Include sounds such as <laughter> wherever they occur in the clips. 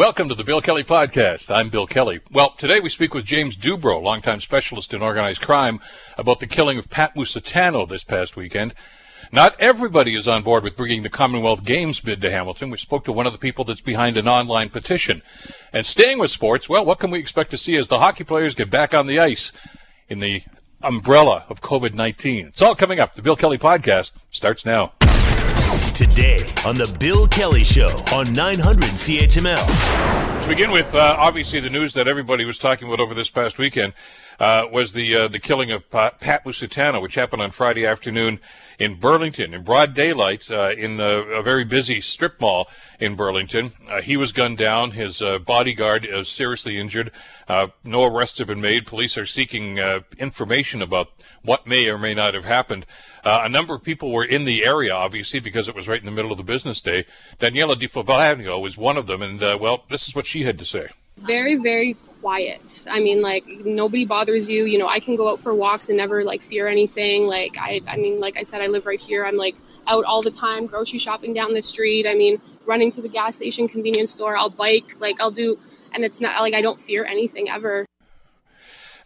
Welcome to the Bill Kelly Podcast. I'm Bill Kelly. Well, today we speak with James Dubro, longtime specialist in organized crime, about the killing of Pat Musitano this past weekend. Not everybody is on board with bringing the Commonwealth Games bid to Hamilton. We spoke to one of the people that's behind an online petition. And staying with sports, well, what can we expect to see as the hockey players get back on the ice in the umbrella of COVID 19? It's all coming up. The Bill Kelly Podcast starts now. Today on The Bill Kelly Show on 900 CHML. To begin with, uh, obviously, the news that everybody was talking about over this past weekend uh, was the uh, the killing of Pat, Pat Musitano, which happened on Friday afternoon in Burlington, in broad daylight, uh, in a, very busy strip mall in Burlington. Uh, he was gunned down. His uh, bodyguard is seriously injured. no arrests have been made. Police are seeking information about what may or may not have happened. Uh, a number of people were in the area, obviously, because it was right in the middle of the business day. Daniela Di was one of them, and uh, well, this is what she had to say. Very, very quiet. I mean, like nobody bothers you. You know, I can go out for walks and never like fear anything. Like I, I mean, like I said, I live right here. I'm like out all the time, grocery shopping down the street. I mean, running to the gas station, convenience store. I'll bike. Like I'll do, and it's not like I don't fear anything ever.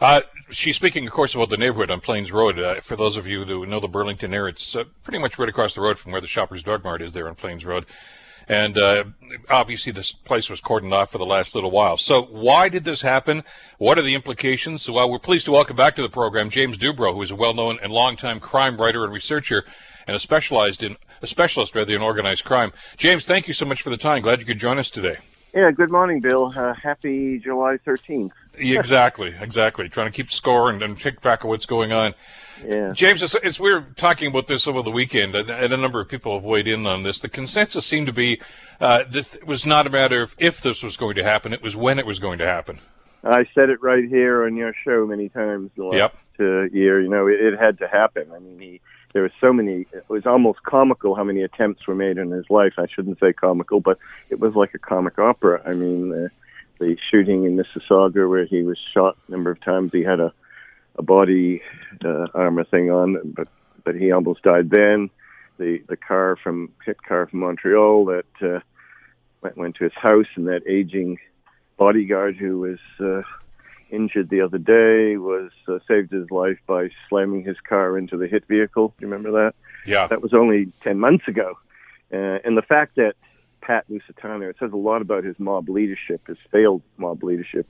Uh, she's speaking, of course, about the neighborhood on Plains Road. Uh, for those of you who know the Burlington area, it's uh, pretty much right across the road from where the Shoppers Drug Mart is there on Plains Road. And uh, obviously, this place was cordoned off for the last little while. So, why did this happen? What are the implications? So, well, we're pleased to welcome back to the program James Dubro, who is a well-known and longtime crime writer and researcher, and a specialized in a specialist rather in organized crime. James, thank you so much for the time. Glad you could join us today. Yeah, good morning, Bill. Uh, happy July 13th. Exactly, exactly. Trying to keep score and, and keep track of what's going on. Yeah. James, it's, it's, we were talking about this over the weekend, and a number of people have weighed in on this. The consensus seemed to be uh, that it was not a matter of if this was going to happen; it was when it was going to happen. I said it right here on your show many times the last yep. uh, year. You know, it, it had to happen. I mean, he there were so many. It was almost comical how many attempts were made in his life. I shouldn't say comical, but it was like a comic opera. I mean, uh, the shooting in Mississauga where he was shot a number of times. He had a a body uh, armor thing on, but but he almost died then. The the car from hit car from Montreal that uh, went went to his house, and that aging bodyguard who was. Uh, injured the other day was uh, saved his life by slamming his car into the hit vehicle. Do you remember that? Yeah. That was only 10 months ago. Uh, and the fact that Pat Musitano, it says a lot about his mob leadership, his failed mob leadership,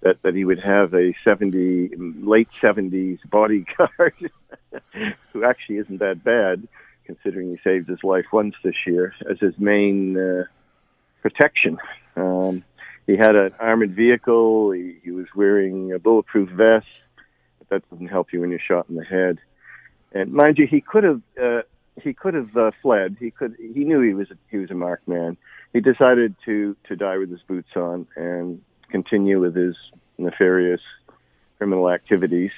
that, that he would have a 70, late 70s bodyguard <laughs> who actually isn't that bad, considering he saved his life once this year, as his main uh, protection. Um, he had an armored vehicle. He, he was wearing a bulletproof vest. But that doesn't help you when you're shot in the head. And mind you, he could have uh, he could have uh, fled. He could. He knew he was a, he was a marked man. He decided to to die with his boots on and continue with his nefarious criminal activities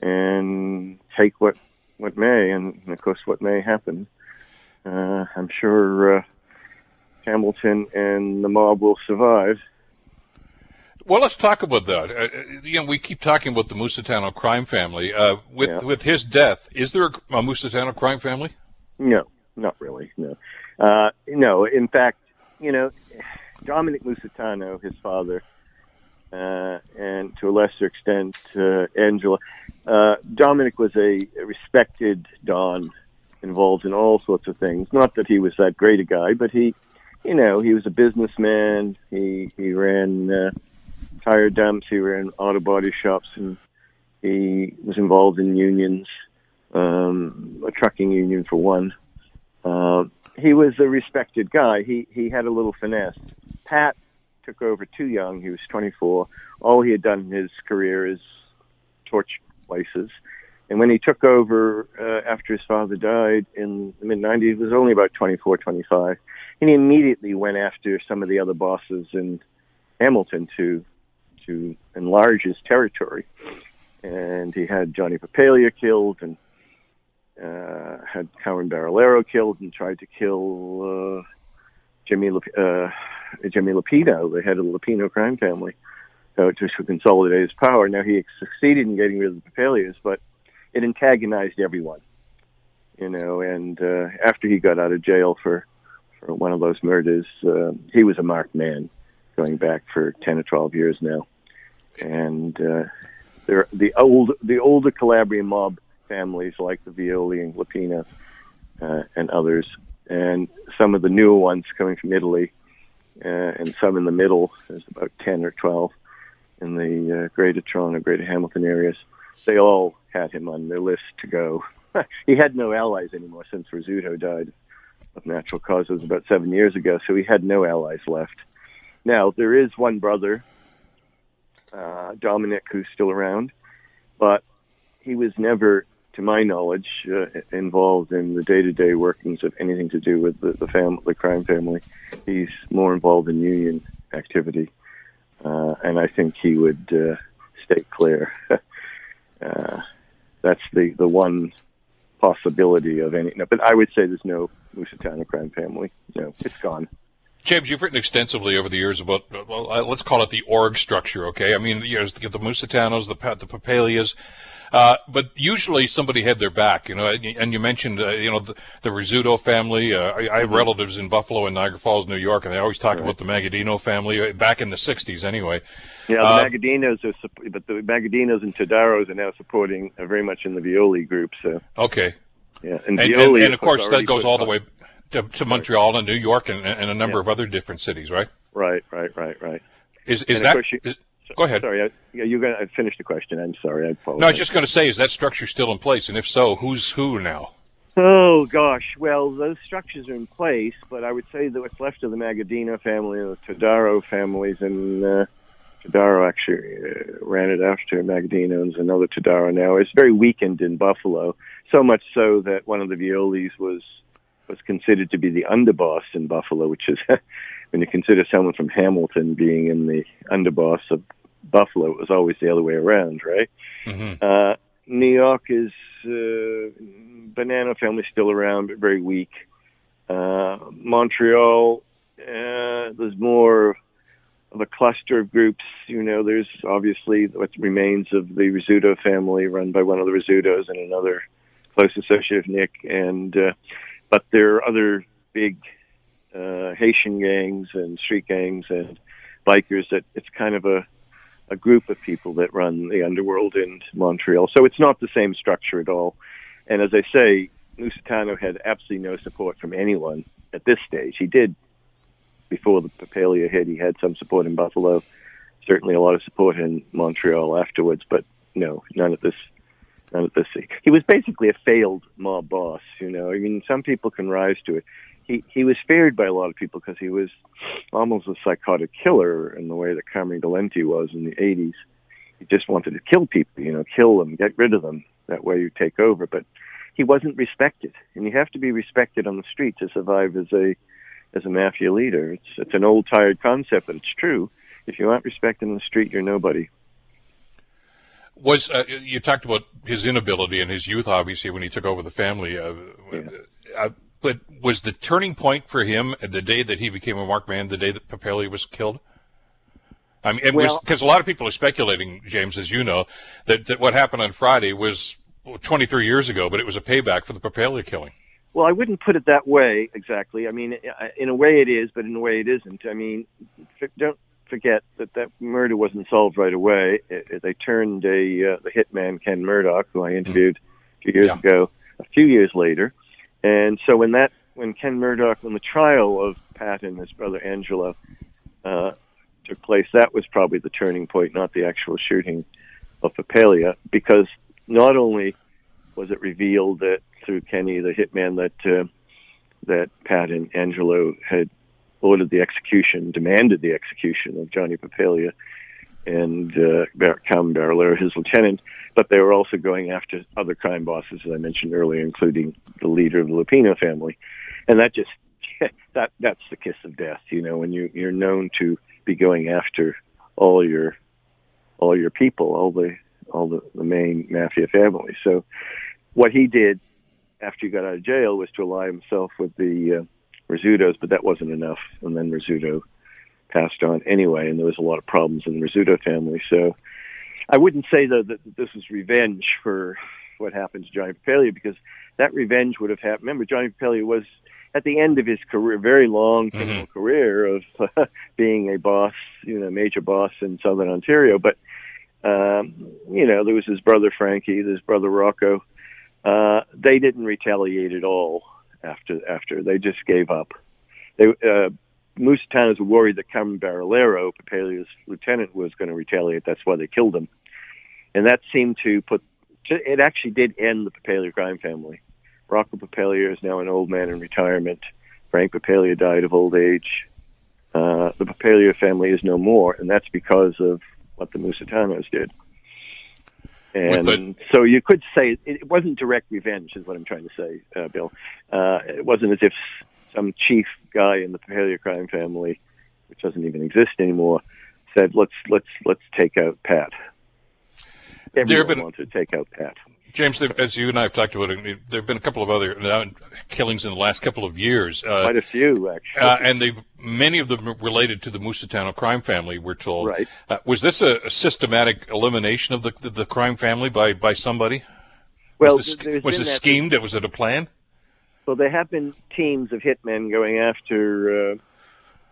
and take what what may. And, and of course, what may happen. Uh, I'm sure. Uh, Hamilton and the mob will survive. Well, let's talk about that. Uh, you know, we keep talking about the Musitano crime family. Uh, with Yeah. with his death, is there a, a Musitano crime family? No, not really. No, uh, no. In fact, you know, Dominic Musitano, his father, uh, and to a lesser extent uh, Angelo. Uh, Dominic was a, a respected don, involved in all sorts of things. Not that he was that great a guy, but he, you know, he was a businessman. He he ran uh, tire dumps. He ran auto body shops, and he was involved in unions, um, a trucking union for one. Uh, he was a respected guy. He he had a little finesse. Pat took over too young. He was 24. All he had done in his career is torch places. And when he took over uh, after his father died in the mid 90s, he was only about 24, 25. And he immediately went after some of the other bosses in Hamilton to to enlarge his territory. And he had Johnny Papalia killed and uh, had Carmen Barillaro killed and tried to kill uh, Jimmy uh, Jimmy Luppino, the head of the Luppino crime family, so just to consolidate his power. Now he succeeded in getting rid of the Papalias, but it antagonized everyone, you know. And uh, after he got out of jail for for one of those murders, uh, he was a marked man. going back for ten or twelve years now, and uh, the old the older Calabrian mob families like the Violi and Luppino uh, and others, and some of the newer ones coming from Italy, uh, and some in the middle. There's about ten or twelve in the uh, Greater Toronto, Greater Hamilton areas. They all had him on their list to go. <laughs> he had no allies anymore since Rizzuto died of natural causes about seven years ago, so he had no allies left. Now there is one brother, uh, Dominic, who's still around, but he was never, to my knowledge, uh, involved in the day-to-day workings of anything to do with the, the family, the crime family. He's more involved in union activity, uh, and I think he would uh, stay clear. <laughs> uh, that's the the one possibility of any. No, but I would say there's no Musitano crime family. No, it's gone. James, you've written extensively over the years about, well, uh, let's call it the org structure, okay? I mean, you know, the, the Musitanos, the, the Papalias, uh, but usually somebody had their back, you know, and you mentioned, uh, you know, the, the Rizzuto family. Uh, I, I, have mm-hmm. relatives in Buffalo and Niagara Falls, New York, and they always talk right. about the Magaddino family uh, back in the 60s anyway. Yeah, the uh, Magaddinos are, but the Magaddinos and Todaros are now supporting very much in the Violi group, so. Okay. Yeah, and, and, and, and of course that goes all the way to, to Montreal and New York and, and a number yeah. of other different cities, right? Right, right, right, right. Is is that? You, is, go ahead. Sorry, I, yeah, you're going to finish the question. I'm sorry. I apologize. No, I was just going to say, is that structure still in place? And if so, who's who now? Oh gosh, well those structures are in place, but I would say that what's left of the Magaddino family the Todaro families, and uh, Todaro actually uh, ran it after Magaddino and another Todaro now. It's very weakened in Buffalo, so much so that one of the Violis was was considered to be the underboss in Buffalo, which is <laughs> when you consider someone from Hamilton being in the underboss of Buffalo, it was always the other way around, right? Mm-hmm. Uh, New York is uh, Bonanno family still around, but very weak. Uh, Montreal, uh, there's more of a cluster of groups. You know, there's obviously what remains of the Rizzuto family, run by one of the Rizzutos and another close associate of Nick, and uh, but there are other big uh, Haitian gangs and street gangs and bikers that it's kind of a a group of people that run the underworld in Montreal. So it's not the same structure at all. And as I say, Musitano had absolutely no support from anyone at this stage. He did before the Papalia hit. He had some support in Buffalo, certainly a lot of support in Montreal afterwards, but no, none at this. He was basically a failed mob boss. You know, I mean, some people can rise to it. He he was feared by a lot of people because he was almost a psychotic killer in the way that Carmine Valenti was in the '80s. He just wanted to kill people, you know, kill them, get rid of them. That way you take over. But he wasn't respected, and you have to be respected on the street to survive as a as a mafia leader. It's it's an old tired concept, but it's true. If you aren't respected on the street, you're nobody was uh, you talked about his inability and his youth, obviously, when he took over the family. Uh, yeah. uh, but was the turning point for him the day that he became a marked man, the day that Papalia was killed? I mean, because well, a lot of people are speculating, James, as you know, that, that what happened on Friday was 23 years ago, but it was a payback for the Papalia killing. Well, I wouldn't put it that way exactly. I mean, in a way it is, but in a way it isn't. I mean, don't forget that that murder wasn't solved right away. It, it, they turned a uh, the hitman Ken Murdoch, who I interviewed a few years yeah. ago, a few years later, and so when that when Ken Murdoch, when the trial of Pat and his brother Angelo uh, took place, that was probably the turning point, not the actual shooting of Papalia, because not only was it revealed that through Kenny, the hitman, that uh, that Pat and Angelo had ordered the execution, demanded the execution of Johnny Papalia and uh, Carmen Barillaro, his lieutenant, but they were also going after other crime bosses, as I mentioned earlier, including the leader of the Luppino family. And that just, <laughs> that that's the kiss of death, you know, when you, you're known to be going after all your, all your people, all the, all the, the main mafia families. So what he did after he got out of jail was to ally himself with the, uh, Rizzuto's, but that wasn't enough. And then Rizzuto passed on anyway, and there was a lot of problems in the Rizzuto family. So I wouldn't say though that this is revenge for what happened to Johnny Papalia because that revenge would have happened. Remember, Johnny Papalia was at the end of his career, very long criminal mm-hmm. career of uh, <laughs> being a boss, you know, major boss in Southern Ontario. But um, you know, there was his brother Frankie, his brother Rocco. Uh, they didn't retaliate at all after after they just gave up. They uh, Musitanos were worried that Carmen Barillaro, Papalia's lieutenant, was going to retaliate. That's why they killed him, and that seemed to put. It actually did end the Papalia crime family. Rocco Papalia is now an old man in retirement. Frank Papalia died of old age. Uh, the Papalia family is no more, and that's because of what the Musitanos did. And the... so you could say it wasn't direct revenge, is what I'm trying to say, uh, Bill. Uh, it wasn't as if some chief guy in the Papalia crime family, which doesn't even exist anymore, said, "Let's let's let's take out Pat." Everyone been... wanted to take out Pat. James, as you and I have talked about, it, there have been a couple of other uh, killings in the last couple of years. Uh, Quite a few, actually. Uh, and they've many of them related to the Musitano crime family. We're told. Right. Uh, was this a, a, systematic elimination of the, the, the crime family by by somebody? Well, was this, was this schemed? Was it a plan? Well, there have been teams of hitmen going after uh,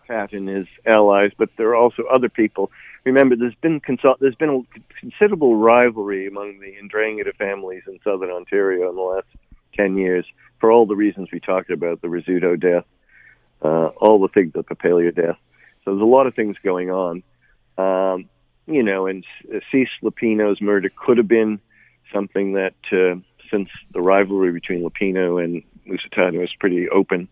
Pat and his allies, but there are also other people remember there's been consult- there's been a considerable rivalry among the Ndrangheta families in southern Ontario in the last 10 years for all the reasons we talked about the Rizzuto death, uh, all the things, the Papalia death. So there's a lot of things going on. Um, you know, and Cease Luppino's murder could have been something that, uh, since the rivalry between Luppino and Musitano is pretty open,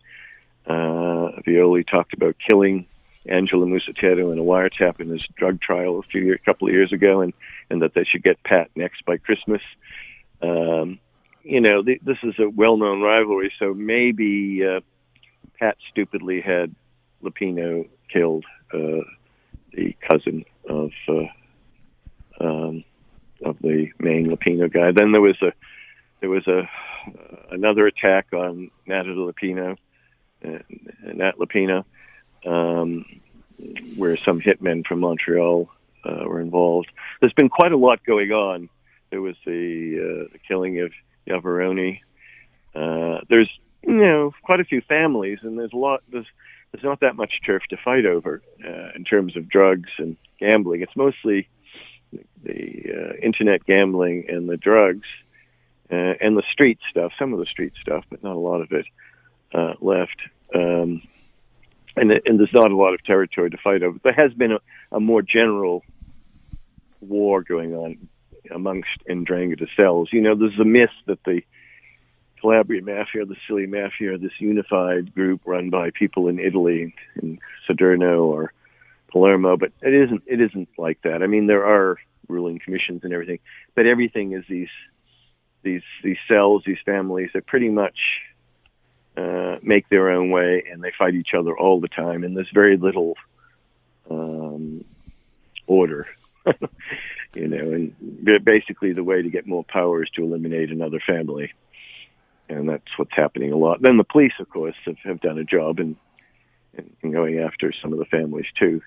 uh, Violi talked about killing Angelo Musitano in a wiretap in his drug trial a few year, couple of years ago, and and that they should get Pat next by Christmas. Um, you know, the, this is a well-known rivalry, so maybe uh, Pat stupidly had Luppino killed, uh, the cousin of uh, um, of the main Luppino guy. Then there was a there was a another attack on Nata Luppino, uh, Nat Luppino um, where some hitmen from Montreal uh, were involved. There's been quite a lot going on. There was the, uh, the killing of Iavarone. Uh, there's you know quite a few families, and there's a lot. There's there's not that much turf to fight over uh, in terms of drugs and gambling. It's mostly the uh, internet gambling and the drugs uh, and the street stuff. Some of the street stuff, but not a lot of it uh, left. Um, and, and there's not a lot of territory to fight over. There has been a, a more general war going on amongst Ndrangheta cells. You know, there's a myth that the Calabria Mafia, the Sicily Mafia, this unified group run by people in Italy, in Salerno or Palermo, but it isn't. It isn't like that. I mean, there are ruling commissions and everything, but everything is these these these cells, these families. They're pretty much uh, make their own way, and they fight each other all the time. And there's very little um, order, <laughs> you know. And basically, the way to get more power is to eliminate another family, and that's what's happening a lot. Then the police, of course, have, have done a job in, in, in going after some of the families too.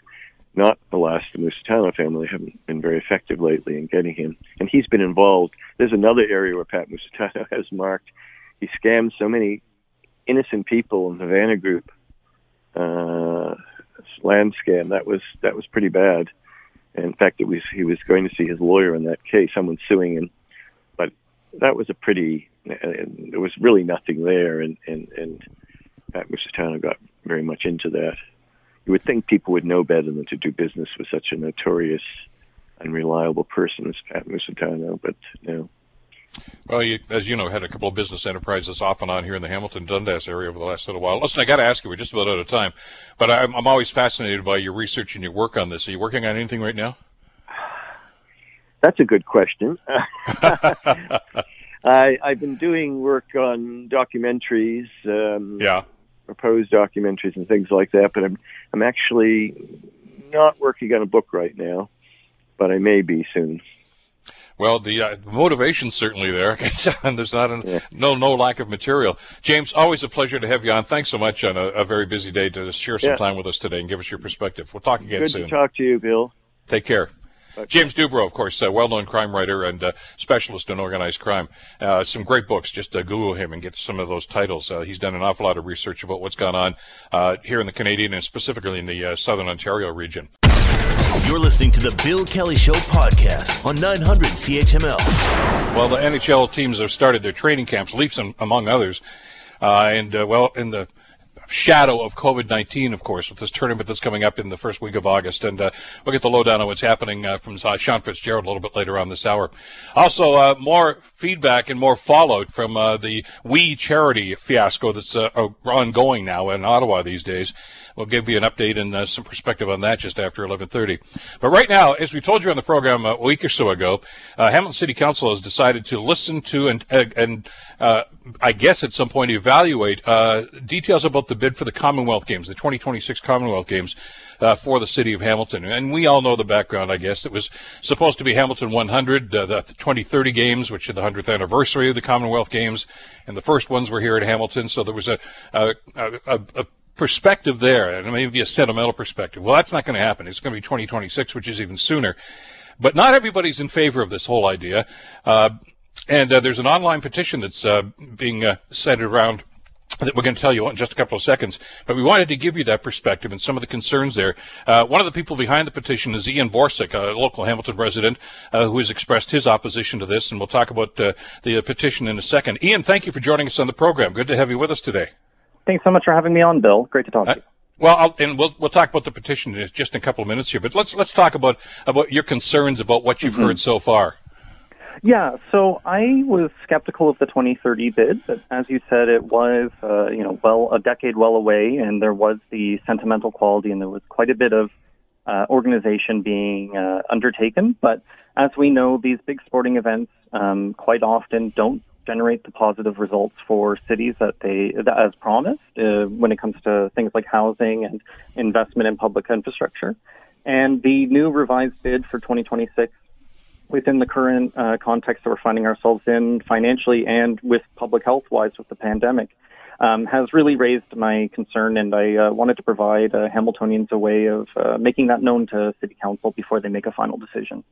Not alas, the Musitano family haven't been very effective lately in getting him, and he's been involved. There's another area where Pat Musitano <laughs> has marked. He scammed so many innocent people in Havana Group uh, land scam. That was that was pretty bad. in fact, it was he was going to see his lawyer in that case. Someone suing him, but that was a pretty. And there was really nothing there, and and and Pat Musitano got very much into that. You would think people would know better than to do business with such a notorious, unreliable person as Pat Musitano, but no. Well, you, as you know, had a couple of business enterprises off and on here in the Hamilton Dundas area over the last little while. Listen, I got to ask you, we're just about out of time, but I'm, I'm always fascinated by your research and your work on this. Are you working on anything right now? That's a good question. <laughs> I, I've been doing work on documentaries, um, yeah, proposed documentaries and things like that, but I'm I'm actually not working on a book right now, but I may be soon. Well, the uh, motivation's certainly there. <laughs> and There's not an, yeah. no no lack of material. James, always a pleasure to have you on. Thanks so much on a, a very busy day to share some yeah. time with us today and give us your perspective. We'll talk again Good soon. Good to talk to you, Bill. Take care. James Dubro, of course, a well-known crime writer and uh, specialist in organized crime. Uh, some great books. Just uh, Google him and get some of those titles. Uh, he's done an awful lot of research about what's gone on uh, here in the Canadian and specifically in the uh, Southern Ontario region. You're listening to the Bill Kelly Show podcast on 900 CHML. Well, the NHL teams have started their training camps, Leafs among others, uh, and uh, well, in the shadow of COVID 19, of course, with this tournament that's coming up in the first week of August. And uh, we'll get the lowdown on what's happening uh, from uh, Sean Fitzgerald a little bit later on this hour. Also, uh, more feedback and more fallout from uh, the We Charity fiasco that's uh, ongoing now in Ottawa these days. We'll give you an update and some perspective on that just after 11:30. But right now, as we told you on the program a week or so ago, Hamilton City Council has decided to listen to and and uh, I guess at some point evaluate uh, details about the bid for the Commonwealth Games, the 2026 Commonwealth Games. Uh, for the city of Hamilton. And we all know the background, I guess. It was supposed to be Hamilton 100, uh, the 2030 games, which is the 100th anniversary of the Commonwealth Games. And the first ones were here at Hamilton. So there was a, a, a, a perspective there, and maybe a sentimental perspective. Well, that's not going to happen. It's going to be 2026, which is even sooner. But not everybody's in favor of this whole idea. Uh, and uh, there's an online petition that's uh, being uh, sent around that we're going to tell you in just a couple of seconds. But we wanted to give you that perspective and some of the concerns there. Uh, one of the people behind the petition is Ian Borsuk, a local Hamilton resident, uh, who has expressed his opposition to this. And we'll talk about uh, the petition in a second. Ian, thank you for joining us on the program. Good to have you with us today. Thanks so much for having me on, Bill. Great to talk to uh, you. Well, I'll, and we'll we'll talk about the petition in just a couple of minutes here, but let's let's talk about about your concerns about what you've mm-hmm. heard so far. Yeah, so I was skeptical of the 2030 bid, but as you said, it was uh, you know well a decade well away, and there was the sentimental quality, and there was quite a bit of uh, organization being uh, undertaken. But as we know, these big sporting events um, quite often don't generate the positive results for cities that they, that as promised, uh, when it comes to things like housing and investment in public infrastructure. And the new revised bid for 2026 within the current uh, context that we're finding ourselves in financially and with public health wise with the pandemic um, has really raised my concern, and I uh, wanted to provide uh, Hamiltonians a way of uh, making that known to City Council before they make a final decision.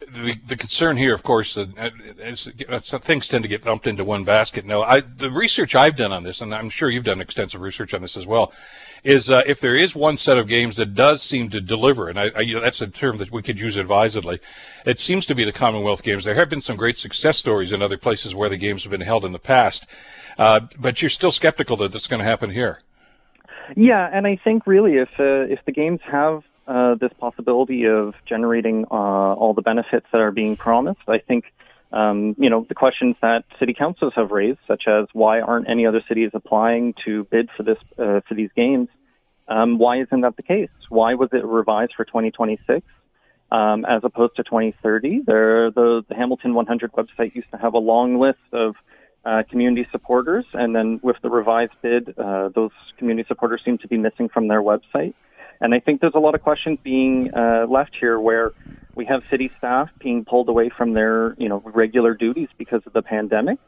The, the concern here, of course, uh, is, uh, things tend to get lumped into one basket. Now, I, the research I've done on this, and I'm sure you've done extensive research on this as well, is uh, if there is one set of games that does seem to deliver, and I, I, that's a term that we could use advisedly, it seems to be the Commonwealth Games. There have been some great success stories in other places where the games have been held in the past. Uh, but you're still skeptical that that's going to happen here. Yeah, and I think really if uh, if the games have uh, this possibility of generating uh, all the benefits that are being promised, I think um, you know the questions that city councils have raised, such as why aren't any other cities applying to bid for this uh, for these games? Um, why isn't that the case? Why was it revised for 2026? Um, as opposed to 2030. There, the, the Hamilton 100 website used to have a long list of uh, community supporters, and then with the revised bid, uh, those community supporters seem to be missing from their website. And I think there's a lot of questions being uh, left here where we have city staff being pulled away from their, you know, regular duties because of the pandemic.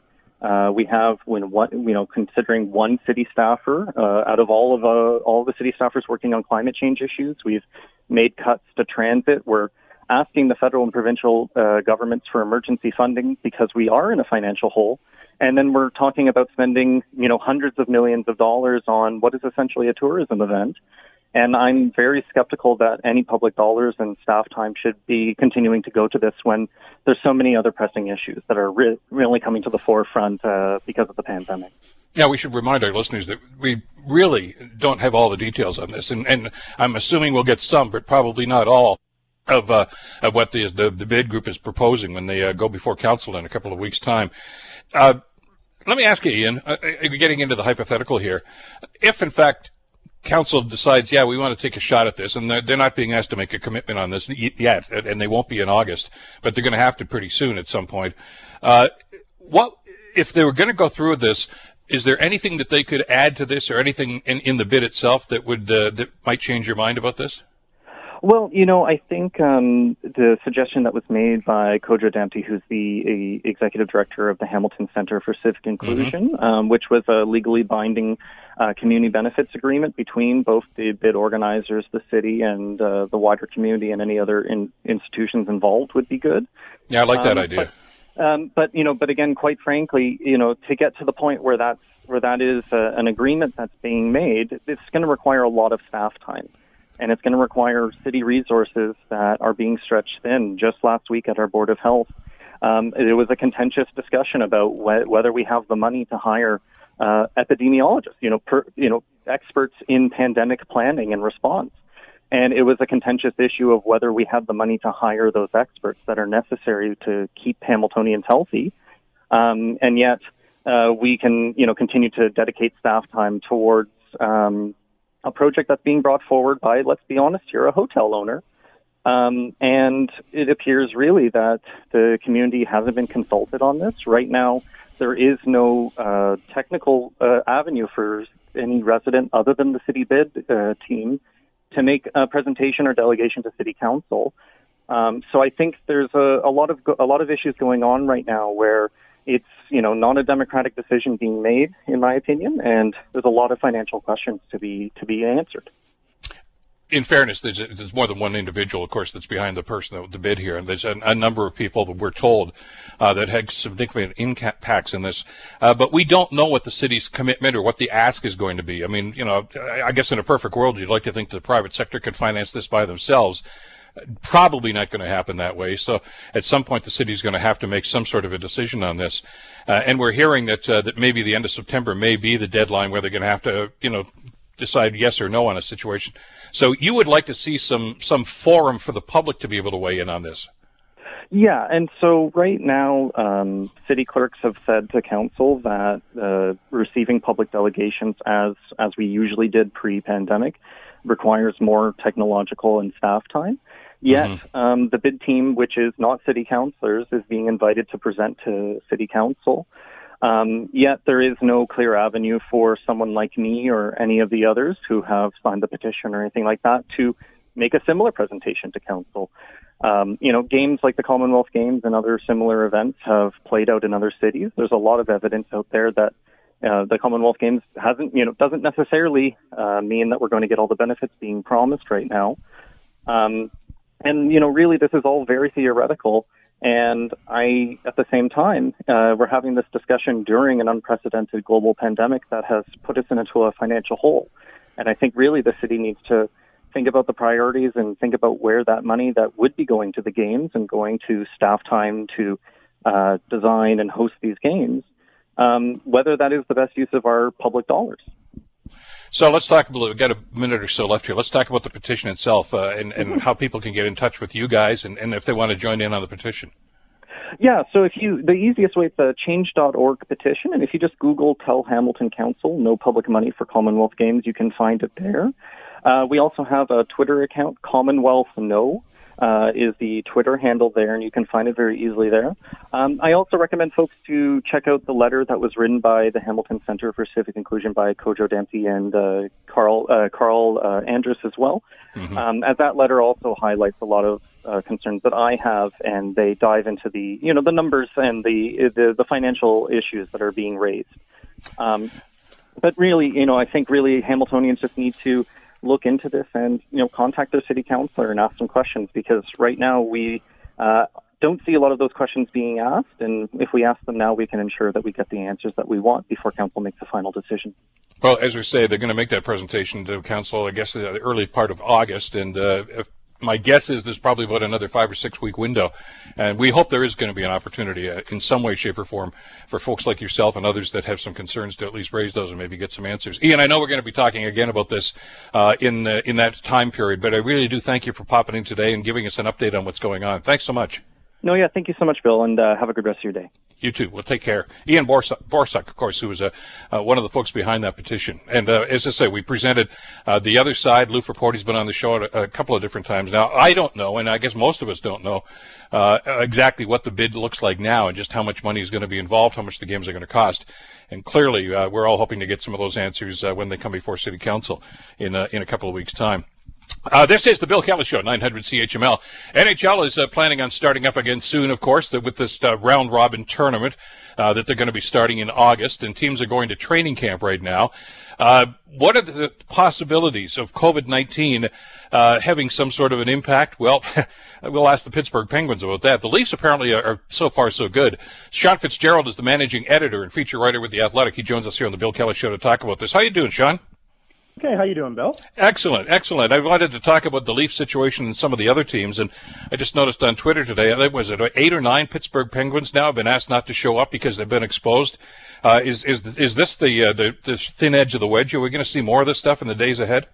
Uh, we have when what you know, considering one city staffer uh, out of all of uh, all the city staffers working on climate change issues, we've made cuts to transit. We're asking the federal and provincial uh, governments for emergency funding because we are in a financial hole. And then we're talking about spending, you know, hundreds of millions of dollars on what is essentially a tourism event. And I'm very skeptical that any public dollars and staff time should be continuing to go to this when there's so many other pressing issues that are re- really coming to the forefront uh, because of the pandemic. Yeah, we should remind our listeners that we really don't have all the details on this, and, and I'm assuming we'll get some, but probably not all of uh, of what the, the, the bid group is proposing when they uh, go before council in a couple of weeks' time. Uh, let me ask you, Ian, uh, uh, getting into the hypothetical here. If, in fact, council decides, yeah, we want to take a shot at this, and they're, they're not being asked to make a commitment on this yet, and they won't be in August, but they're going to have to pretty soon at some point. Uh, what if they were going to go through with this? Is there anything that they could add to this, or anything in, in the bid itself that would that might change your mind about this? Well, you know, I think um, the suggestion that was made by Kojo Damptey, who's the executive director of the Hamilton Center for Civic Inclusion, mm-hmm. um, which was a legally binding uh, community benefits agreement between both the bid organizers, the city, and uh, the wider community, and any other in- institutions involved, would be good. Yeah, I like that um, idea. But, um, but you know, but again, quite frankly, you know, to get to the point where that's where that is uh, an agreement that's being made, it's going to require a lot of staff time and it's going to require city resources that are being stretched thin. Just last week at our Board of Health, um, it was a contentious discussion about wh- whether we have the money to hire uh, epidemiologists, you know, per, you know, experts in pandemic planning and response. And it was a contentious issue of whether we had the money to hire those experts that are necessary to keep Hamiltonians healthy. Um, and yet, uh, we can, you know, continue to dedicate staff time towards um, a project that's being brought forward by, let's be honest here, a hotel owner. Um, and it appears really that the community hasn't been consulted on this. Right now, there is no uh, technical uh, avenue for any resident other than the city bid uh, team to make a presentation or delegation to city council. Um, so I think there's a, a lot of a lot of issues going on right now where it's you know not a democratic decision being made, in my opinion, and there's a lot of financial questions to be to be answered. In fairness, there's, there's more than one individual, of course, that's behind the person, the bid here, and there's a, a number of people that we're told uh, that had significant impacts in this. Uh, but we don't know what the city's commitment or what the ask is going to be. I mean, you know, I guess in a perfect world, you'd like to think the private sector could finance this by themselves. Probably not going to happen that way. So at some point, the city is going to have to make some sort of a decision on this. Uh, and we're hearing that uh, that maybe the end of September may be the deadline where they're going to have to, you know, decide yes or no on a situation. So you would like to see some some forum for the public to be able to weigh in on this. Yeah, and so right now, um, city clerks have said to council that uh, receiving public delegations, as as we usually did pre-pandemic, requires more technological and staff time. Yet, mm-hmm. um, the bid team, which is not city councilors, is being invited to present to city council. Um, yet, there is no clear avenue for someone like me or any of the others who have signed the petition or anything like that to make a similar presentation to council. Um, you know, games like the Commonwealth Games and other similar events have played out in other cities. There's a lot of evidence out there that uh, the Commonwealth Games hasn't, you know, doesn't necessarily uh, mean that we're going to get all the benefits being promised right now. Um, and you know, really, this is all very theoretical. And I, at the same time, uh, we're having this discussion during an unprecedented global pandemic that has put us into a financial hole. And I think really the city needs to think about the priorities and think about where that money that would be going to the games and going to staff time to uh, design and host these games, um, whether that is the best use of our public dollars. So let's talk a little. We've got a minute or so left here. Let's talk about the petition itself uh, and, and mm-hmm. how people can get in touch with you guys and, and if they want to join in on the petition. Yeah, so if you, the easiest way is the change.org petition, and if you just Google Tell Hamilton Council, no public money for Commonwealth Games, you can find it there. Uh, we also have a Twitter account, Commonwealth No uh, is the Twitter handle there, and you can find it very easily there. Um, I also recommend folks to check out the letter that was written by the Hamilton Center for Civic Inclusion by Kojo Damptey and uh, Carl uh, Carl uh, Andrus as well, mm-hmm. um, as that letter also highlights a lot of uh, concerns that I have, and they dive into the you know the numbers and the the, the financial issues that are being raised. Um, but really, you know, I think really Hamiltonians just need to look into this and you know contact their city councilor and ask some questions because right now we uh, don't see a lot of those questions being asked, and if we ask them now, we can ensure that we get the answers that we want before council makes a final decision. Well, as we say, they're going to make that presentation to council, I guess, in the early part of August, and uh, if my guess is there's probably about another five or six week window, and we hope there is going to be an opportunity uh, in some way, shape, or form for folks like yourself and others that have some concerns to at least raise those and maybe get some answers. Ian, I know we're going to be talking again about this uh, in uh, in that time period, but I really do thank you for popping in today and giving us an update on what's going on. Thanks so much. No, yeah, thank you so much, Bill, and uh, have a good rest of your day. You too. Well, take care. Ian Borsak Borsuk, of course, who was uh, uh, one of the folks behind that petition. And uh, as I say, we presented uh, the other side. Lou Frapporti's been on the show a, a, couple of different times. Now, I don't know, and I guess most of us don't know uh, exactly what the bid looks like now and just how much money is going to be involved, how much the games are going to cost. And clearly, we're all hoping to get some of those answers when they come before City Council in, in a couple of weeks' time. Uh, this is the Bill Kelly Show, 900 CHML. NHL is uh, planning on starting up again soon, of course, with this uh, round robin tournament uh, that they're going to be starting in August, and teams are going to training camp right now. Uh, what are the possibilities of COVID 19 uh, having some sort of an impact? Well, <laughs> we'll ask the Pittsburgh Penguins about that. The Leafs apparently are, are, so far so good. Sean Fitzgerald is the managing editor and feature writer with The Athletic. He joins us here on the Bill Kelly Show to talk about this. How you doing, Sean? Okay, how you doing, Bill? Excellent, excellent. I wanted to talk about the Leaf situation and some of the other teams, and I just noticed on Twitter today, uh, was it eight or nine Pittsburgh Penguins now have been asked not to show up because they've been exposed. Uh, is is is this the, uh, the the thin edge of the wedge? Are we going to see more of this stuff in the days ahead?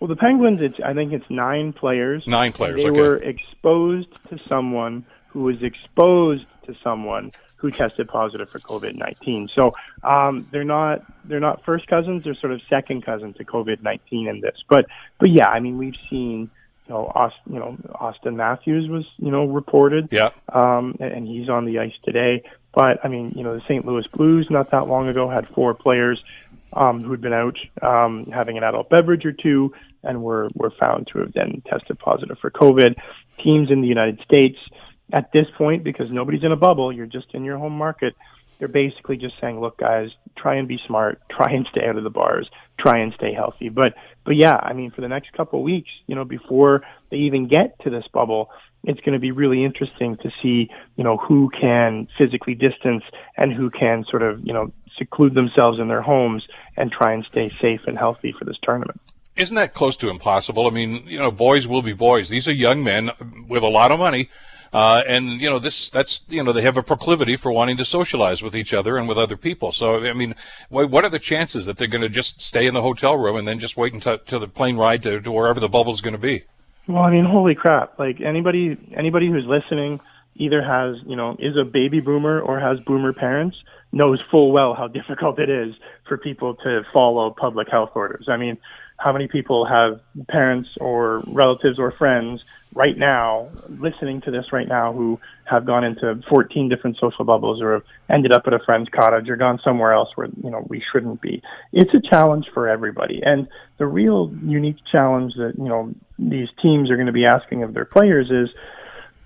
Well, the Penguins, it's I think it's nine players. Nine players. They okay. were exposed to someone who was exposed to someone who tested positive for COVID nineteen. So um, they're not they're not first cousins; they're sort of second cousins to COVID nineteen in this. But but yeah, I mean we've seen you know Auston, you know Auston Matthews was you know reported. Yeah. Um, and he's on the ice today. But I mean you know the St. Louis Blues not that long ago had four players. Um, who'd been out um, having an adult beverage or two and were, were found to have then tested positive for COVID. Teams in the United States, at this point, because nobody's in a bubble, you're just in your home market, they're basically just saying, look, guys, try and be smart, <laughs> try and stay out of the bars, try and stay healthy. But, but yeah, I mean, for the next couple of weeks, you know, before they even get to this bubble, it's going to be really interesting to see, you know, who can physically distance and who can sort of, you know, seclude themselves in their homes and try and stay safe and healthy for this tournament. Isn't that close to impossible? I mean, you know, boys will be boys. These are young men with a lot of money. Uh, and you know this that's you know they have a proclivity for wanting to socialize with each other and with other people. So i mean what are the chances that they're going to just stay in the hotel room and then just wait until, until the plane ride to, to wherever the bubble's going to be? Well i mean holy crap. Like anybody anybody who's listening either has you know is a baby boomer or has boomer parents knows full well how <laughs> difficult it is for people to follow public health orders. I mean how many people have parents or relatives or friends right now listening to this right now who have gone into 14 different social bubbles or have ended up at a friend's cottage or gone somewhere else where you know we shouldn't be. It's a challenge for everybody. And the real unique challenge that you know these teams are going to be asking of their players is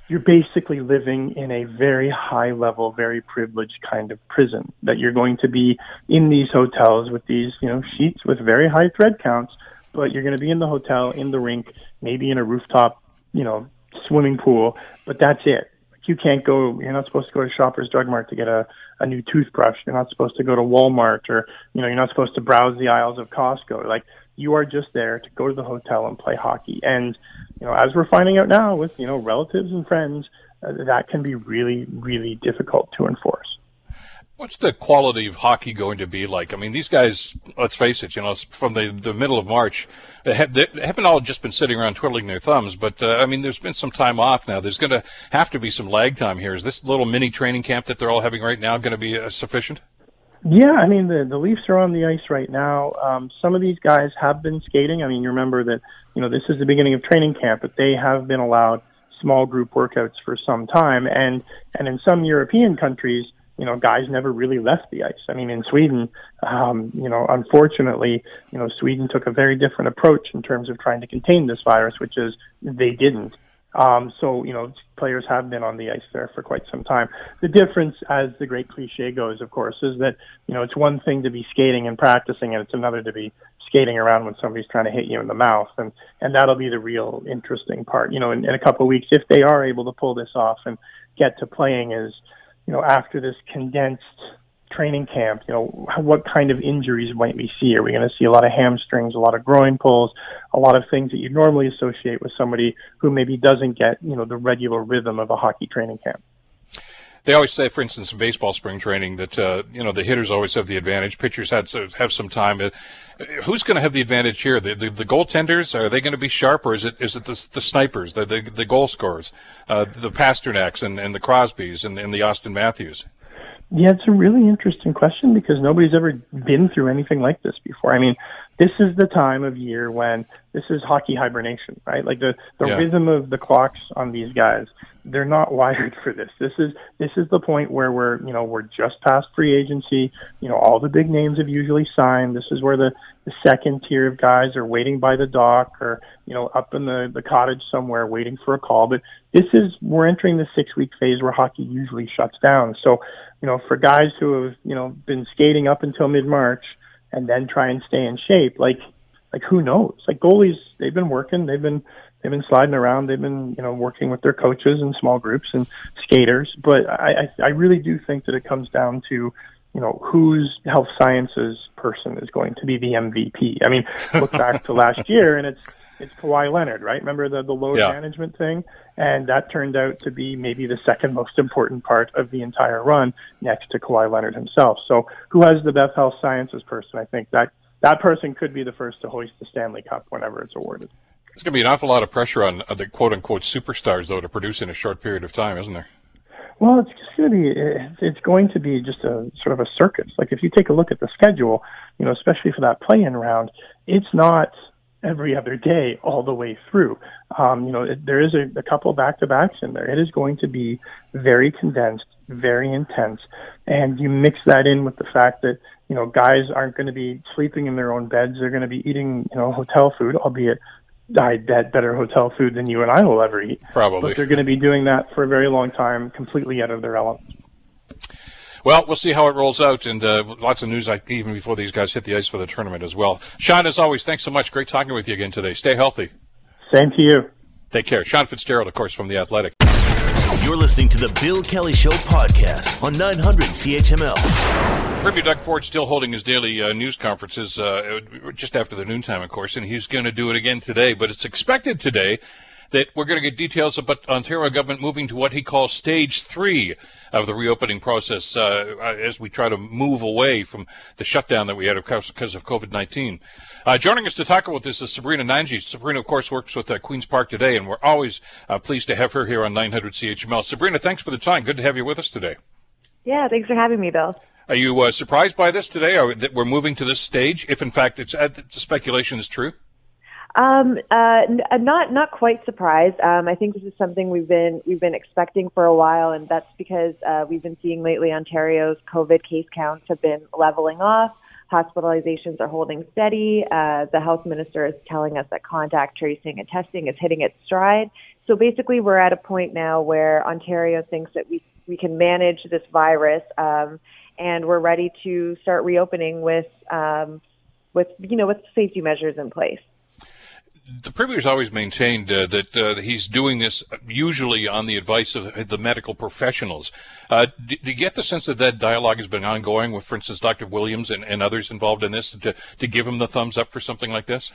you're basically living in a very high level, very privileged kind of prison. That you're going to be in these hotels with these, you know, sheets with very high thread counts, but you're going to be in the hotel, in the rink, maybe in a rooftop, you know, swimming pool, but that's it. You can't go. You're not supposed to go to Shoppers Drug Mart to get a, a new toothbrush. You're not supposed to go to Walmart, or you know, you're not supposed to browse the aisles of Costco. Like you are just there to go to the hotel and play hockey. And you know, as we're finding out now with you know relatives and friends, uh, that can be really, really difficult to enforce. What's the quality of hockey going to be like? I mean, these guys, let's face it, you know, from the, the middle of March, they, have, haven't all just been sitting around twiddling their thumbs, but uh, I mean, there's been some time off now. There's going to have to be some lag time here. Is this little mini training camp that they're all having right now going to be uh, sufficient? Yeah, I mean the the Leafs are on the ice right now. Um, some of these guys have been skating. I mean, you remember that you know this is the beginning of training camp, but they have been allowed small group workouts for some time, and and in some European countries, you know, guys never really left the ice. I mean, in Sweden, um, you know, unfortunately, you know, Sweden took a very different approach in terms of trying to contain this virus, which is they didn't. Um, so, you know, players have been on the ice there for quite some time. The difference, as the great cliche goes, of course, is that, you know, it's one thing to be skating and practicing, and it's another to be skating around when somebody's trying to hit you in the mouth. And, and that'll be the real interesting part. You know, in, in a couple of weeks, if they are able to pull this off and get to playing, is, you know, after this condensed training camp, you know, what kind of injuries might we see? Are we going to see a lot of hamstrings, a lot of groin pulls, a lot of things that you normally associate with somebody who maybe doesn't get, you know, the regular rhythm of a hockey training camp? They always say, for instance, in baseball spring training, that uh, you know the hitters always have the advantage. Pitchers had to have some time. Uh, who's going to have the advantage here? The, the, the goaltenders are they going to be sharp, or is it is it the, the snipers, the, the the goal scorers, uh, the Pastrnaks and, and the Crosbys and, and the Auston Matthews? Yeah, it's a really interesting question because nobody's ever been through anything like this before. I mean, this is the time of year when this is hockey hibernation, right? Like the the yeah. rhythm of the clocks on these guys, they're not wired for this. This is this is the point where we're you know we're just past free agency. You know, all the big names have usually signed. This is where the the second tier of guys are waiting by the dock or you know up in the the cottage somewhere waiting for a call. But this is we're entering the six week phase where hockey usually shuts down. So you know for guys who have you know been skating up until mid March and then try and stay in shape, like like who knows? Like goalies, they've been working, they've been they've been sliding around, they've been you know working with their coaches in small groups and skaters. But I I, I really do think that it comes down to you know whose health sciences person is going to be the MVP. I mean, look back to last year, and it's it's Kawhi Leonard, right? Remember the the load yeah. management thing, and that turned out to be maybe the second most important part of the entire run, next to Kawhi Leonard himself. So, who has the best health sciences person? I think that that person could be the first to hoist the Stanley Cup whenever it's awarded. There's going to be an awful lot of pressure on the quote unquote superstars, though, to produce in a short period of time, isn't there? Well, it's just going to be it's going to be just a sort of a circus. Like if you take a look at the schedule, you know, especially for that play-in round, it's not every other day all the way through. Um, you know, it, there is a, a couple back-to-backs in there. It is going to be very condensed, very intense, and you mix that in with the fact that you know guys aren't going to be sleeping in their own beds. They're going to be eating you know hotel food, albeit I bet better hotel food than you and I will ever eat. Probably, but they're going to be doing that for a very long time, completely out of their element. Well, we'll see how it rolls out, and uh, lots of news like, even before these guys hit the ice for the tournament as well. Sean, as always, thanks so much. Great talking with you again today. Stay healthy. Same to you. Take care. Sean Fitzgerald, of course, from The Athletic. You're listening to the Bill Kelly Show podcast on 900 CHML. Premier Doug Ford still holding his daily uh, news conferences uh, just after the noontime, of course, and he's going to do it again today. But it's expected today that we're going to get details about Ontario government moving to what he calls stage three of the reopening process uh, as we try to move away from the shutdown that we had because of COVID-19. Uh, joining us to talk about this is Sabrina Nanji. Sabrina, of course, works with uh, Queen's Park today, and we're always uh, pleased to have her here on 900 CHML. Sabrina, thanks for the time. Good to have you with us today. Yeah, thanks for having me, Bill. Are you uh, surprised by this today, that we're moving to this stage? If in fact it's uh, the speculation is true. Um, uh, n- uh, not not quite surprised. Um, I think this is something we've been we've been expecting for a while, and that's because uh, we've been seeing lately Ontario's COVID case counts have been leveling off. Hospitalizations are holding steady. Uh, the health minister is telling us that contact tracing and testing is hitting its stride. So basically, we're at a point now where Ontario thinks that we we can manage this virus, um, and we're ready to start reopening with um, with you know with safety measures in place the premier's always maintained uh, that uh, he's doing this usually on the advice of the medical professionals. Uh, do, do, you get the sense that that dialogue has been ongoing with, for instance, Dr. Williams and, and others involved in this to, to give him the thumbs up for something like this?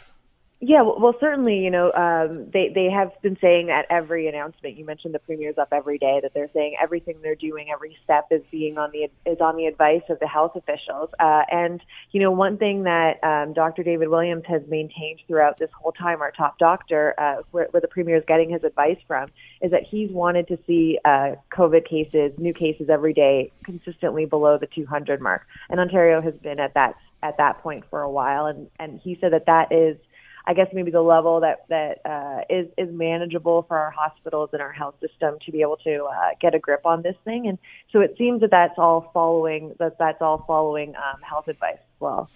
Yeah, well, certainly, you know, um, they they have been saying at every announcement. You mentioned the premier's up every day that they're saying everything they're doing, every step is being on the is on the advice of the health officials. Uh, and you know, one thing that um, Dr. David Williams has maintained throughout this whole time, our top doctor, uh, where, where the premier is getting his advice from, is that he's wanted to see uh, COVID cases, new cases every day, consistently below the 200 mark. And Ontario has been at that at that point for a while, and and he said that that is I guess maybe the level that that uh, is is manageable for our hospitals and our health system to be able to uh, get a grip on this thing. And so it seems that that's all following that that's all following um, health advice as well.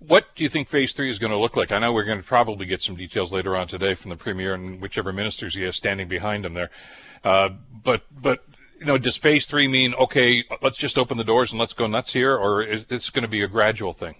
What do you think phase three is going to look like? I know we're going to probably get some details later on today from the premier and whichever ministers he has standing behind him there. Uh, but but you know, does phase three mean okay? Let's just open the doors and let's go nuts here, or is this going to be a gradual thing?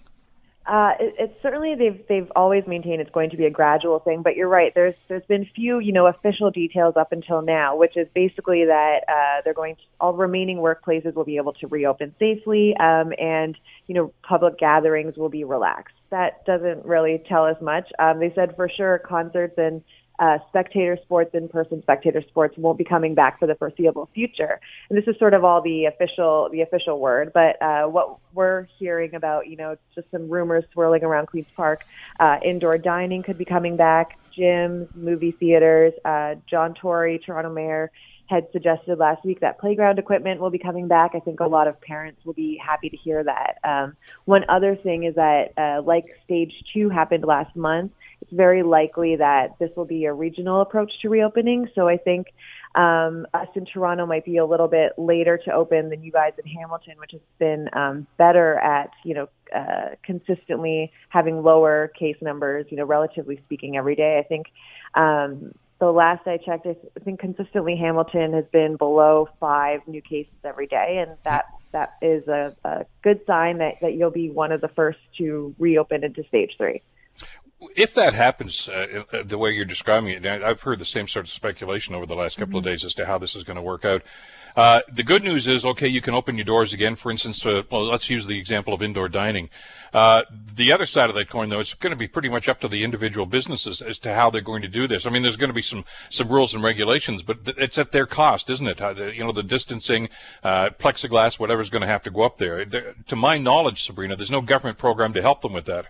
Uh, it, it's certainly they've they've always maintained it's going to be a gradual thing, but you're right. There's there's been few you know official details up until now, which is basically that uh, they're going to all remaining workplaces will be able to reopen safely, um, and you know public gatherings will be relaxed. That doesn't really tell us much. Um, they said for sure concerts and uh, spectator sports, in-person spectator sports won't be coming back for the foreseeable future. And this is sort of all the official, the official word. But uh, what we're hearing about, you know, just some rumors swirling around Queen's Park. Uh, indoor dining could be coming back. Gyms, movie theaters. Uh, John Tory, Toronto Mayor, had suggested last week that playground equipment will be coming back. I think a lot of parents will be happy to hear that. Um, one other thing is that, uh, like stage two happened last month, it's very likely that this will be a regional approach to reopening. So I think Um, us in Toronto might be a little bit later to open than you guys in Hamilton, which has been um, better at you know uh, consistently having lower case numbers, you know, relatively speaking, every day. I think um, the last I checked, I think consistently Hamilton has been below five new cases every day, and that that is a, a good sign that, that you'll be one of the first to reopen into stage three. If that happens uh, uh the way you're describing it, I've heard the same sort of speculation over the last couple mm-hmm. of days as to how this is going to work out. Uh, the good news is, okay, you can open your doors again. For instance, uh, well, let's use the example of indoor dining. Uh, the other side of that coin, though, is going to be pretty much up to the individual businesses as to how they're going to do this. I mean, there's going to be some some rules and regulations, but th- it's at their cost, isn't it? The, you know, the distancing, uh, plexiglass, whatever's going to have to go up there. there. To my knowledge, Sabrina, there's no government program to help them with that.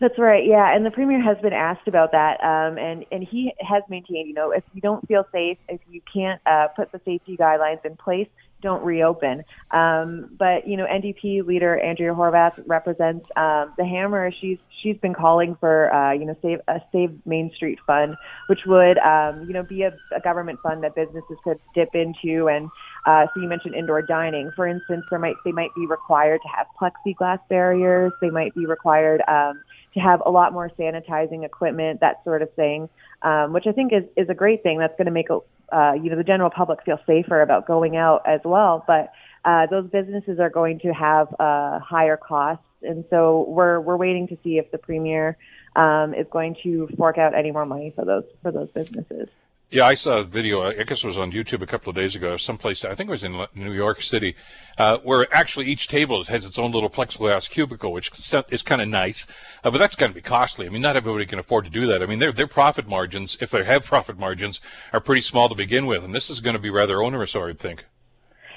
That's right. Yeah, and the premier has been asked about that, um, and and he has maintained, you know, if you don't feel safe, if you can't uh, put the safety guidelines in place, don't reopen. Um, but you know, NDP leader Andrea Horwath represents um, the Hammer. She's she's been calling for uh, you know save a Save Main Street fund, which would um, you know be a, a government fund that businesses could dip into. And uh, so you mentioned indoor dining, for instance, there might they might be required to have plexiglass barriers. They might be required. Um, to have a lot more sanitizing equipment, that sort of thing, um, which I think is, is a great thing. That's going to make uh, you know the general public feel safer about going out as well. But uh, those businesses are going to have uh, higher costs, and so we're we're waiting to see if the premier um, is going to fork out any more money for those for those businesses. Yeah, I saw a video. I guess it was on YouTube a couple of days ago. Someplace I think it was in New York City, uh, where actually each table has its own little plexiglass cubicle, which is kind of nice. Uh, but that's going to be costly. I mean, not everybody can afford to do that. I mean, their their profit margins, if they have profit margins, are pretty small to begin with, and this is going to be rather onerous, I would think.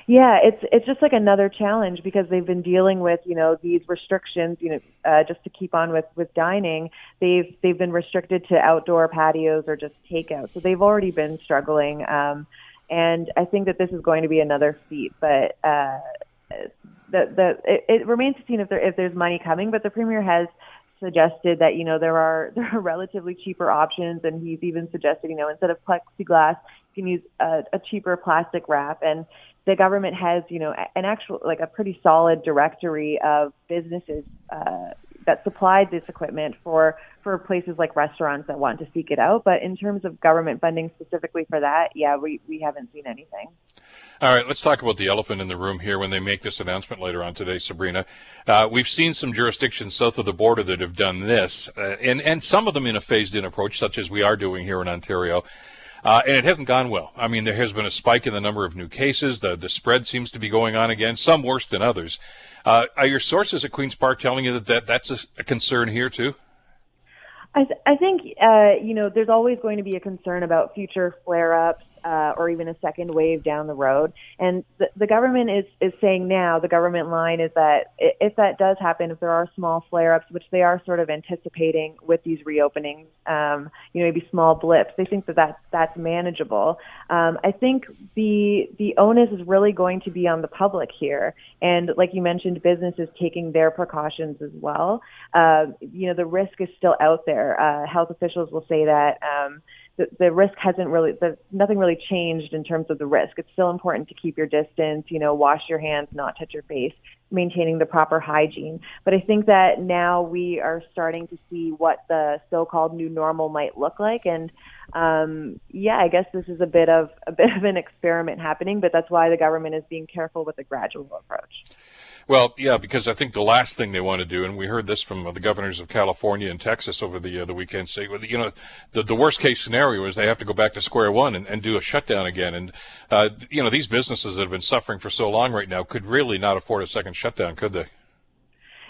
Yeah, it's it's just like another challenge because they've been dealing with you know these restrictions. You know, uh, just to keep on with with dining, they've they've been restricted to outdoor patios or just takeout. So they've already been struggling, um, and I think that this is going to be another feat. But uh, the the it, it remains to see if there if there's money coming. But the premier has suggested that you know there are <laughs> there are relatively cheaper options, and he's even suggested you know instead of plexiglass, you can use a, a cheaper plastic wrap. And the government has, you know, an actual like a pretty solid directory of businesses uh, that supplied this equipment for for places like restaurants that want to seek it out. But in terms of government funding specifically for that, yeah, we we haven't seen anything. All right, let's talk about the elephant in the room here when they make this announcement later on today, Sabrina. Uh, we've seen some jurisdictions south of the border that have done this, uh, and and some of them in a phased-in approach, such as we are doing here in Ontario. Uh, and it hasn't gone well. I mean, there has been a spike in the number of new cases. The the spread seems to be going on again, some worse than others. Uh, are your sources at Queen's Park telling you that, that that's a, a concern here too? I, th- I think uh, you know there's always going to be a concern about future flare-ups uh, or even a second wave down the road. And the, the government is, is saying now, the government line is that if that does happen, if there are small flare-ups, which they are sort of anticipating with these reopenings, um, you know, maybe small blips, they think that that's, that's manageable. Um, I think the the onus is really going to be on the public here, and like you mentioned, businesses taking their precautions as well. Uh, you know, the risk is still out there. Uh, health officials will say that. Um, the, the risk hasn't really, the, nothing really changed in terms of the risk. It's still important to keep your distance, you know, wash your hands, not touch your face, maintaining the proper hygiene. But I think that now we are starting to see what the so-called new normal might look like. And, um, yeah, I guess this is a bit of, a bit of an experiment happening, but that's why the government is being careful with a gradual approach. Well, yeah, because I think the last thing they want to do, and we heard this from the governors of California and Texas over the uh, the weekend, say, well, you know, the the worst case scenario is they have to go back to square one and, and do a shutdown again. And uh, you know, these businesses that have been suffering for so long right now could really not afford a second shutdown, could they?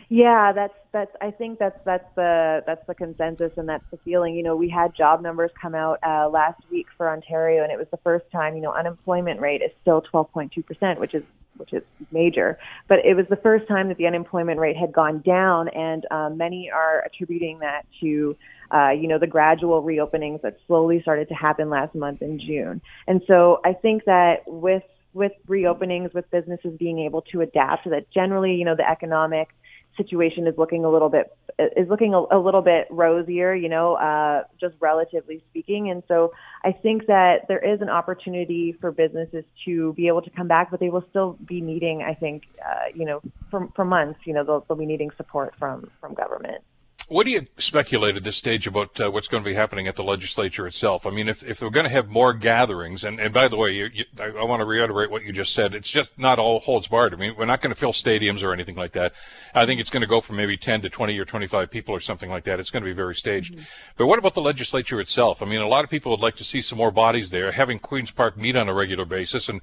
Yeah, that's that's. I think that's that's the that's the consensus and that's the feeling. You know, we had job numbers come out uh, last week for Ontario, and it was the first time. You know, unemployment rate is still 12.2 percent, which is which is major. But it was the first time that the unemployment rate had gone down, and um, many are attributing that to, uh, you know, the gradual reopenings that slowly started to happen last month in June. And so I think that with with reopenings, with businesses being able to adapt, that generally, you know, the economic situation is looking a little bit is looking a, a little bit rosier, you know, uh, just relatively speaking. And so I think that there is an opportunity for businesses to be able to come back, but they will still be needing, I think, uh, you know, for, for months, you know, they'll, they'll be needing support from from government. What do you speculate at this stage about uh, what's going to be happening at the legislature itself? I mean, if, if we're going to have more gatherings, and, and by the way, you, you, I, I, want to reiterate what you just said. It's just not all holds barred. I mean, we're not going to fill stadiums or anything like that. I think it's going to go from maybe 10 to 20 or 25 people or something like that. It's going to be very staged. Mm-hmm. But what about the legislature itself? I mean, a lot of people would like to see some more bodies there, having Queen's Park meet on a regular basis. And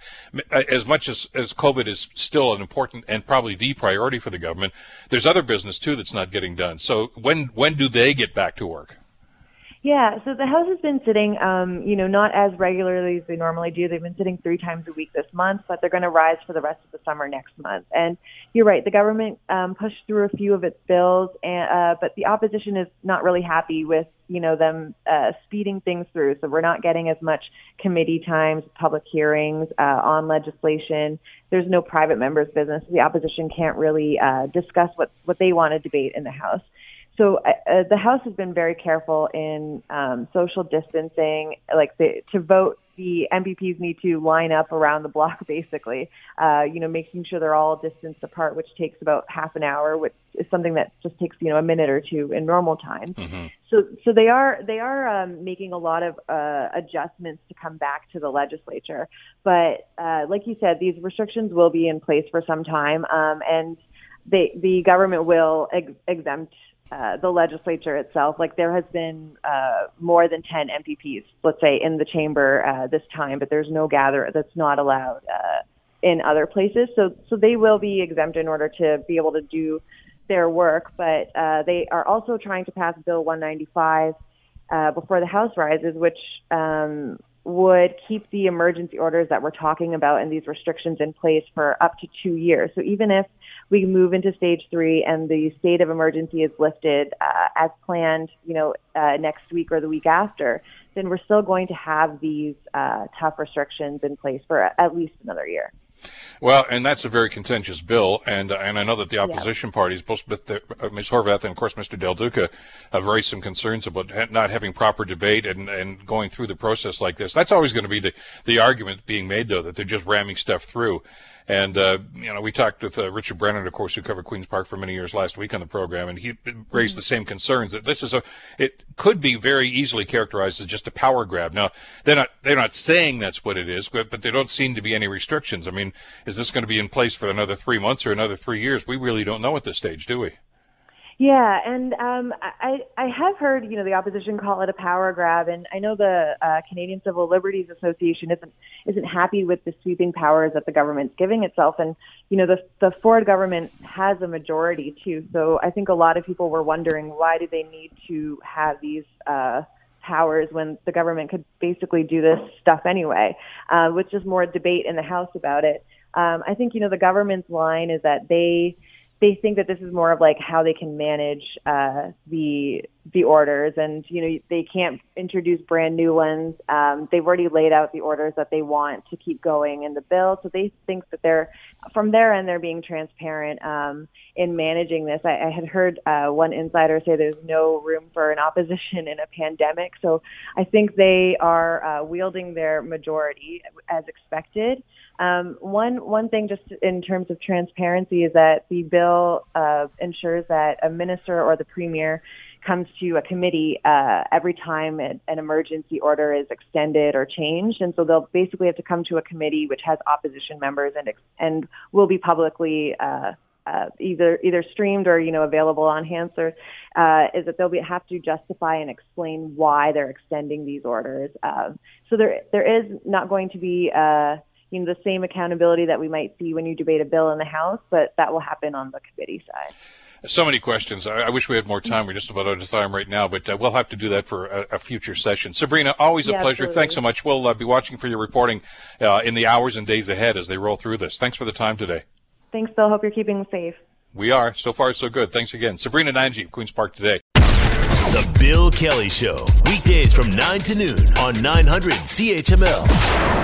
as much as, as COVID is still an important and probably the priority for the government, there's other business too that's not getting done. So when when do they get back to work? Yeah, so the House has been sitting, um, you know, not as regularly as they normally do. They've been sitting three times a week this month, but they're going to rise for the rest of the summer next month. And you're right, the government um, pushed through a few of its bills, and, uh, but the opposition is not really happy with, you know, them uh, speeding things through. So we're not getting as much committee times, public hearings uh, on legislation. There's no private members' business. The opposition can't really uh, discuss what what they want to debate in the House. So uh, uh, the House has been very careful in um, social distancing. Like the, to vote, the MPPs need to line up around the block, <laughs> basically. Uh, you know, making sure they're all distanced apart, which takes about half an hour, which is something that just takes you know a minute or two in normal time. Mm-hmm. So, so they are they are um, making a lot of uh, adjustments to come back to the legislature. But uh, like you said, these restrictions will be in place for some time, um, and they, the government will ex- exempt uh, the legislature itself. Like there has been uh, more than 10 MPPs, let's say, in the chamber uh, this time, but there's no gather that's not allowed uh, in other places. So, so they will be exempt in order to be able to do their work. But uh, they are also trying to pass Bill 195 uh, before the House rises, which um, would keep the emergency orders that we're talking about and these restrictions in place for up to two years. So even if we move into stage three and the state of emergency is lifted uh, as planned, you know, uh, next week or the week after, then we're still going to have these uh, tough restrictions in place for at least another year. Well, and that's a very contentious bill, and uh, and I know that the opposition yeah. parties, both uh, Ms. Horwath and of course Mr. Del Duca, have raised some concerns about not having proper debate and, and going through the process like this. That's always going to be the the argument being made, though, that they're just ramming stuff through. And, uh, you know, we talked with uh, Richard Brennan, of course, who covered Queen's Park for many years last week on the program, and he raised mm-hmm. the same concerns that this is a, it could be very easily characterized as just a power grab. Now, they're not, they're not saying that's what it is, but, but there don't seem to be any restrictions. I mean, is this going to be in place for another three months or another three years? We really don't know at this stage, do we? Yeah, and um, I I have heard you know the opposition call it a power grab, and I know the uh, Canadian Civil Liberties Association isn't isn't happy with the sweeping powers that the government's giving itself, and you know the the Ford government has a majority too, so I think a lot of people were wondering why do they need to have these. Uh, powers when the government could basically do this stuff anyway, uh, which is more debate in the House about it. Um, I think you know the government's line is that they they think that this is more of like how they can manage uh, the the orders, and you know they can't introduce brand new ones. Um, they've already laid out the orders that they want to keep going in the bill, so they think that they're from their end they're being transparent um, in managing this. I, I had heard uh, one insider say there's no room for an opposition in a pandemic, so I think they are uh, wielding their majority as expected. Um, one one thing, just in terms of transparency, is that the bill uh, ensures that a minister or the premier comes to a committee uh, every time an, an emergency order is extended or changed, and so they'll basically have to come to a committee which has opposition members and and will be publicly. Uh, uh, either either streamed or you know available on Hansard, uh, is that they'll be, have to justify and explain why they're extending these orders. Um, so there there is not going to be uh, you know the same accountability that we might see when you debate a bill in the House, but that will happen on the committee side. So many questions. I, I, wish we had more time. We're just about out of time right now, but uh, we'll have to do that for a, a future session. Sabrina, always a yeah, pleasure. Absolutely. Thanks so much. We'll uh, be watching for your reporting uh, in the hours and days ahead as they roll through this. Thanks for the time today. Thanks, Bill. Hope you're keeping safe. We are. So far, so good. Thanks again. Sabrina Nanji, Queen's Park today. The Bill Kelly Show, weekdays from 9 to noon on 900 CHML.